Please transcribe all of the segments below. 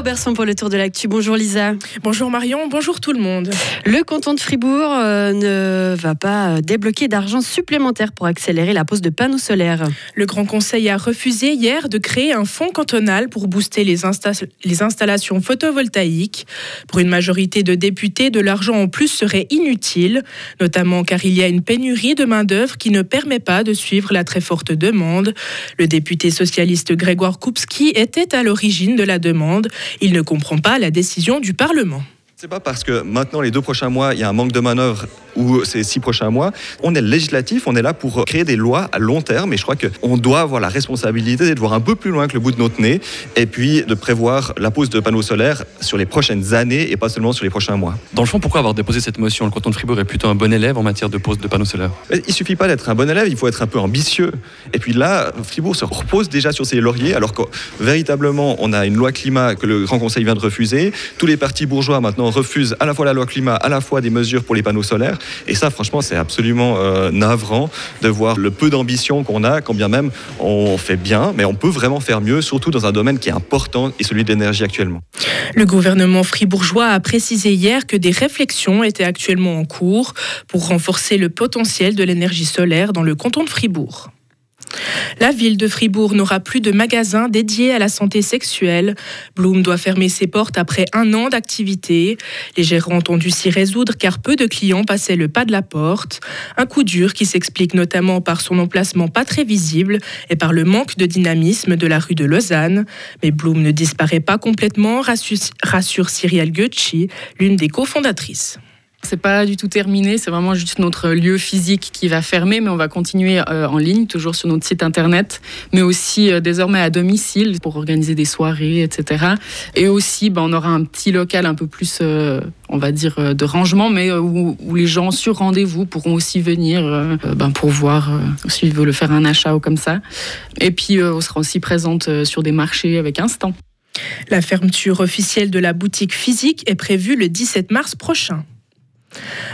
Lisa Auberson pour le tour de l'actu. Bonjour Lisa. Bonjour Marion, bonjour tout le monde. Le canton de Fribourg euh, ne va pas débloquer d'argent supplémentaire pour accélérer la pose de panneaux solaires. Le Grand Conseil a refusé hier de créer un fonds cantonal pour booster les, les installations photovoltaïques. Pour une majorité de députés, de l'argent en plus serait inutile, notamment car il y a une pénurie de main-d'œuvre qui ne permet pas de suivre la très forte demande. Le député socialiste Grégoire Koupski était à l'origine de la demande. Il ne comprend pas la décision du Parlement. C'est pas parce que maintenant, les deux prochains mois, il y a un manque de manœuvre ou ces six prochains mois. On est législatif, on est là pour créer des lois à long terme et je crois qu'on doit avoir la responsabilité de voir un peu plus loin que le bout de notre nez et puis de prévoir la pose de panneaux solaires sur les prochaines années et pas seulement sur les prochains mois. Dans le fond, pourquoi avoir déposé cette motion? Le canton de Fribourg est plutôt un bon élève en matière de pose de panneaux solaires Il suffit pas d'être un bon élève, il faut être un peu ambitieux. Et puis là, Fribourg se repose déjà sur ses lauriers alors que véritablement, on a une loi climat que le Grand Conseil vient de refuser. Tous les partis bourgeois maintenant refusent à la fois la loi climat, à la fois des mesures pour les panneaux solaires. Et ça, franchement, c'est absolument euh, navrant de voir le peu d'ambition qu'on a, quand bien même on fait bien, mais on peut vraiment faire mieux, surtout dans un domaine qui est important et celui de l'énergie actuellement. Le gouvernement fribourgeois a précisé hier que des réflexions étaient actuellement en cours pour renforcer le potentiel de l'énergie solaire dans le canton de Fribourg. La ville de Fribourg n'aura plus de magasins dédiés à la santé sexuelle. Bloom doit fermer ses portes après un an d'activité. Les gérants ont dû s'y résoudre car peu de clients passaient le pas de la porte. Un coup dur qui s'explique notamment par son emplacement pas très visible et par le manque de dynamisme de la rue de Lausanne. Mais Bloom ne disparaît pas complètement, rassure Cyrielle Gucci, l'une des cofondatrices. C'est pas du tout terminé, c'est vraiment juste notre lieu physique qui va fermer, mais on va continuer euh, en ligne, toujours sur notre site internet, mais aussi euh, désormais à domicile pour organiser des soirées, etc. Et aussi, ben, on aura un petit local un peu plus, euh, on va dire, de rangement, mais où, les gens sur rendez-vous pourront aussi venir ben, pour voir s'ils veulent faire un achat ou comme ça. Et puis, on sera aussi présente sur des marchés avec un stand. La fermeture officielle de la boutique physique est prévue le 17 mars prochain.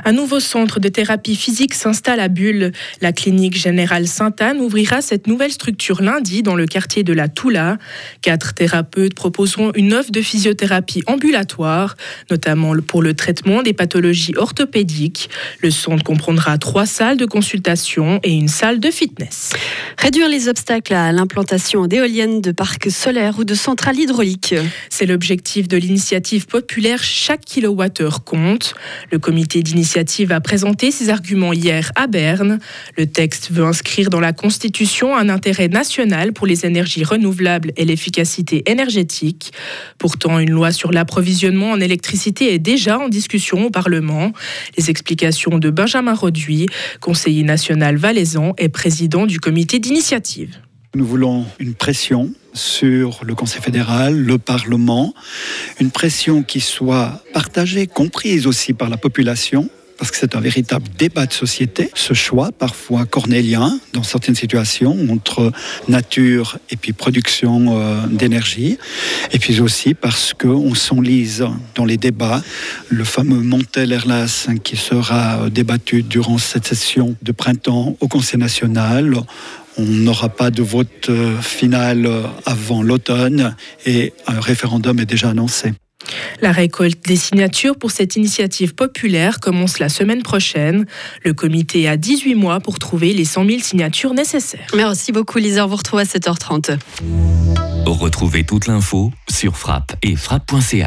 Un nouveau centre de thérapie physique s'installe à Bulle. La clinique générale Sainte-Anne ouvrira cette nouvelle structure lundi dans le quartier de la Toula. Quatre thérapeutes proposeront une offre de physiothérapie ambulatoire, notamment pour le traitement des pathologies orthopédiques. Le centre comprendra trois salles de consultation et une salle de fitness. Réduire les obstacles à l'implantation d'éoliennes, de parcs solaires ou de centrales hydrauliques. C'est l'objectif de l'initiative populaire Chaque kilowattheure compte. Le comité d'initiative a présenté ses arguments hier à Berne. Le texte veut inscrire dans la Constitution un intérêt national pour les énergies renouvelables et l'efficacité énergétique. Pourtant, une loi sur l'approvisionnement en électricité est déjà en discussion au Parlement. Les explications de Benjamin Roduit, conseiller national valaisan et président du comité d'initiative. Nous voulons une pression sur le Conseil fédéral, le Parlement, une pression qui soit partagée, comprise aussi par la population, parce que c'est un véritable débat de société, ce choix parfois cornélien dans certaines situations entre nature et puis production euh, d'énergie, et puis aussi parce qu'on s'enlise dans les débats. Le fameux Montel-Erlas qui sera débattu durant cette session de printemps au Conseil national, on n'aura pas de vote euh, final euh, avant l'automne et un référendum est déjà annoncé. La récolte des signatures pour cette initiative populaire commence la semaine prochaine. Le comité a 18 mois pour trouver les 100 000 signatures nécessaires. Merci beaucoup Lisa, on vous retrouve à 7h30. Retrouvez toute l'info sur frappe et frappe.ch.